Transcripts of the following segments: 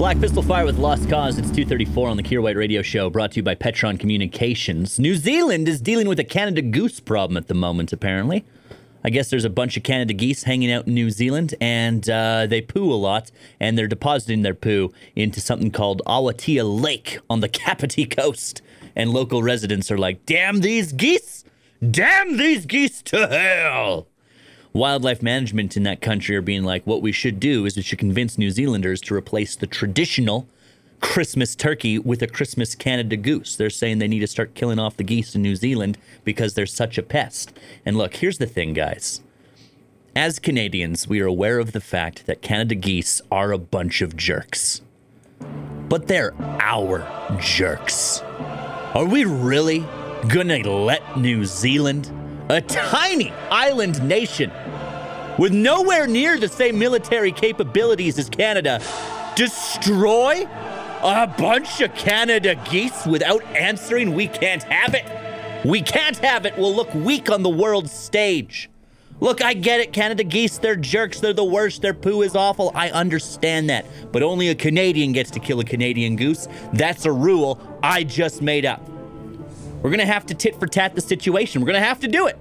Black Pistol Fire with Lost Cause. It's 234 on the Kier White Radio Show, brought to you by Petron Communications. New Zealand is dealing with a Canada goose problem at the moment, apparently. I guess there's a bunch of Canada geese hanging out in New Zealand, and uh, they poo a lot, and they're depositing their poo into something called Awatea Lake on the Kapiti Coast. And local residents are like, damn these geese! Damn these geese to hell! Wildlife management in that country are being like, what we should do is we should convince New Zealanders to replace the traditional Christmas turkey with a Christmas Canada goose. They're saying they need to start killing off the geese in New Zealand because they're such a pest. And look, here's the thing, guys. As Canadians, we are aware of the fact that Canada geese are a bunch of jerks. But they're our jerks. Are we really gonna let New Zealand, a tiny island nation with nowhere near the same military capabilities as Canada, destroy a bunch of Canada geese without answering we can't have it? We can't have it. We'll look weak on the world stage. Look, I get it. Canada geese, they're jerks. They're the worst. Their poo is awful. I understand that. But only a Canadian gets to kill a Canadian goose. That's a rule I just made up. We're going to have to tit for tat the situation. We're going to have to do it.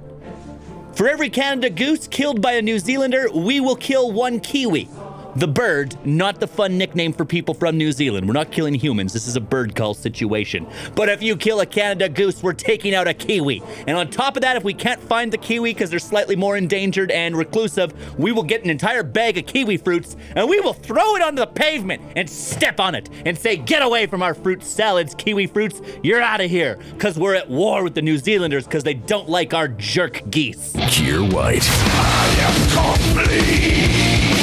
For every Canada goose killed by a New Zealander, we will kill one Kiwi. The bird, not the fun nickname for people from New Zealand. We're not killing humans. This is a bird call situation. But if you kill a Canada goose, we're taking out a Kiwi. And on top of that, if we can't find the Kiwi because they're slightly more endangered and reclusive, we will get an entire bag of Kiwi fruits and we will throw it onto the pavement and step on it and say, Get away from our fruit salads, Kiwi fruits. You're out of here. Because we're at war with the New Zealanders because they don't like our jerk geese. Kier White. I am complete.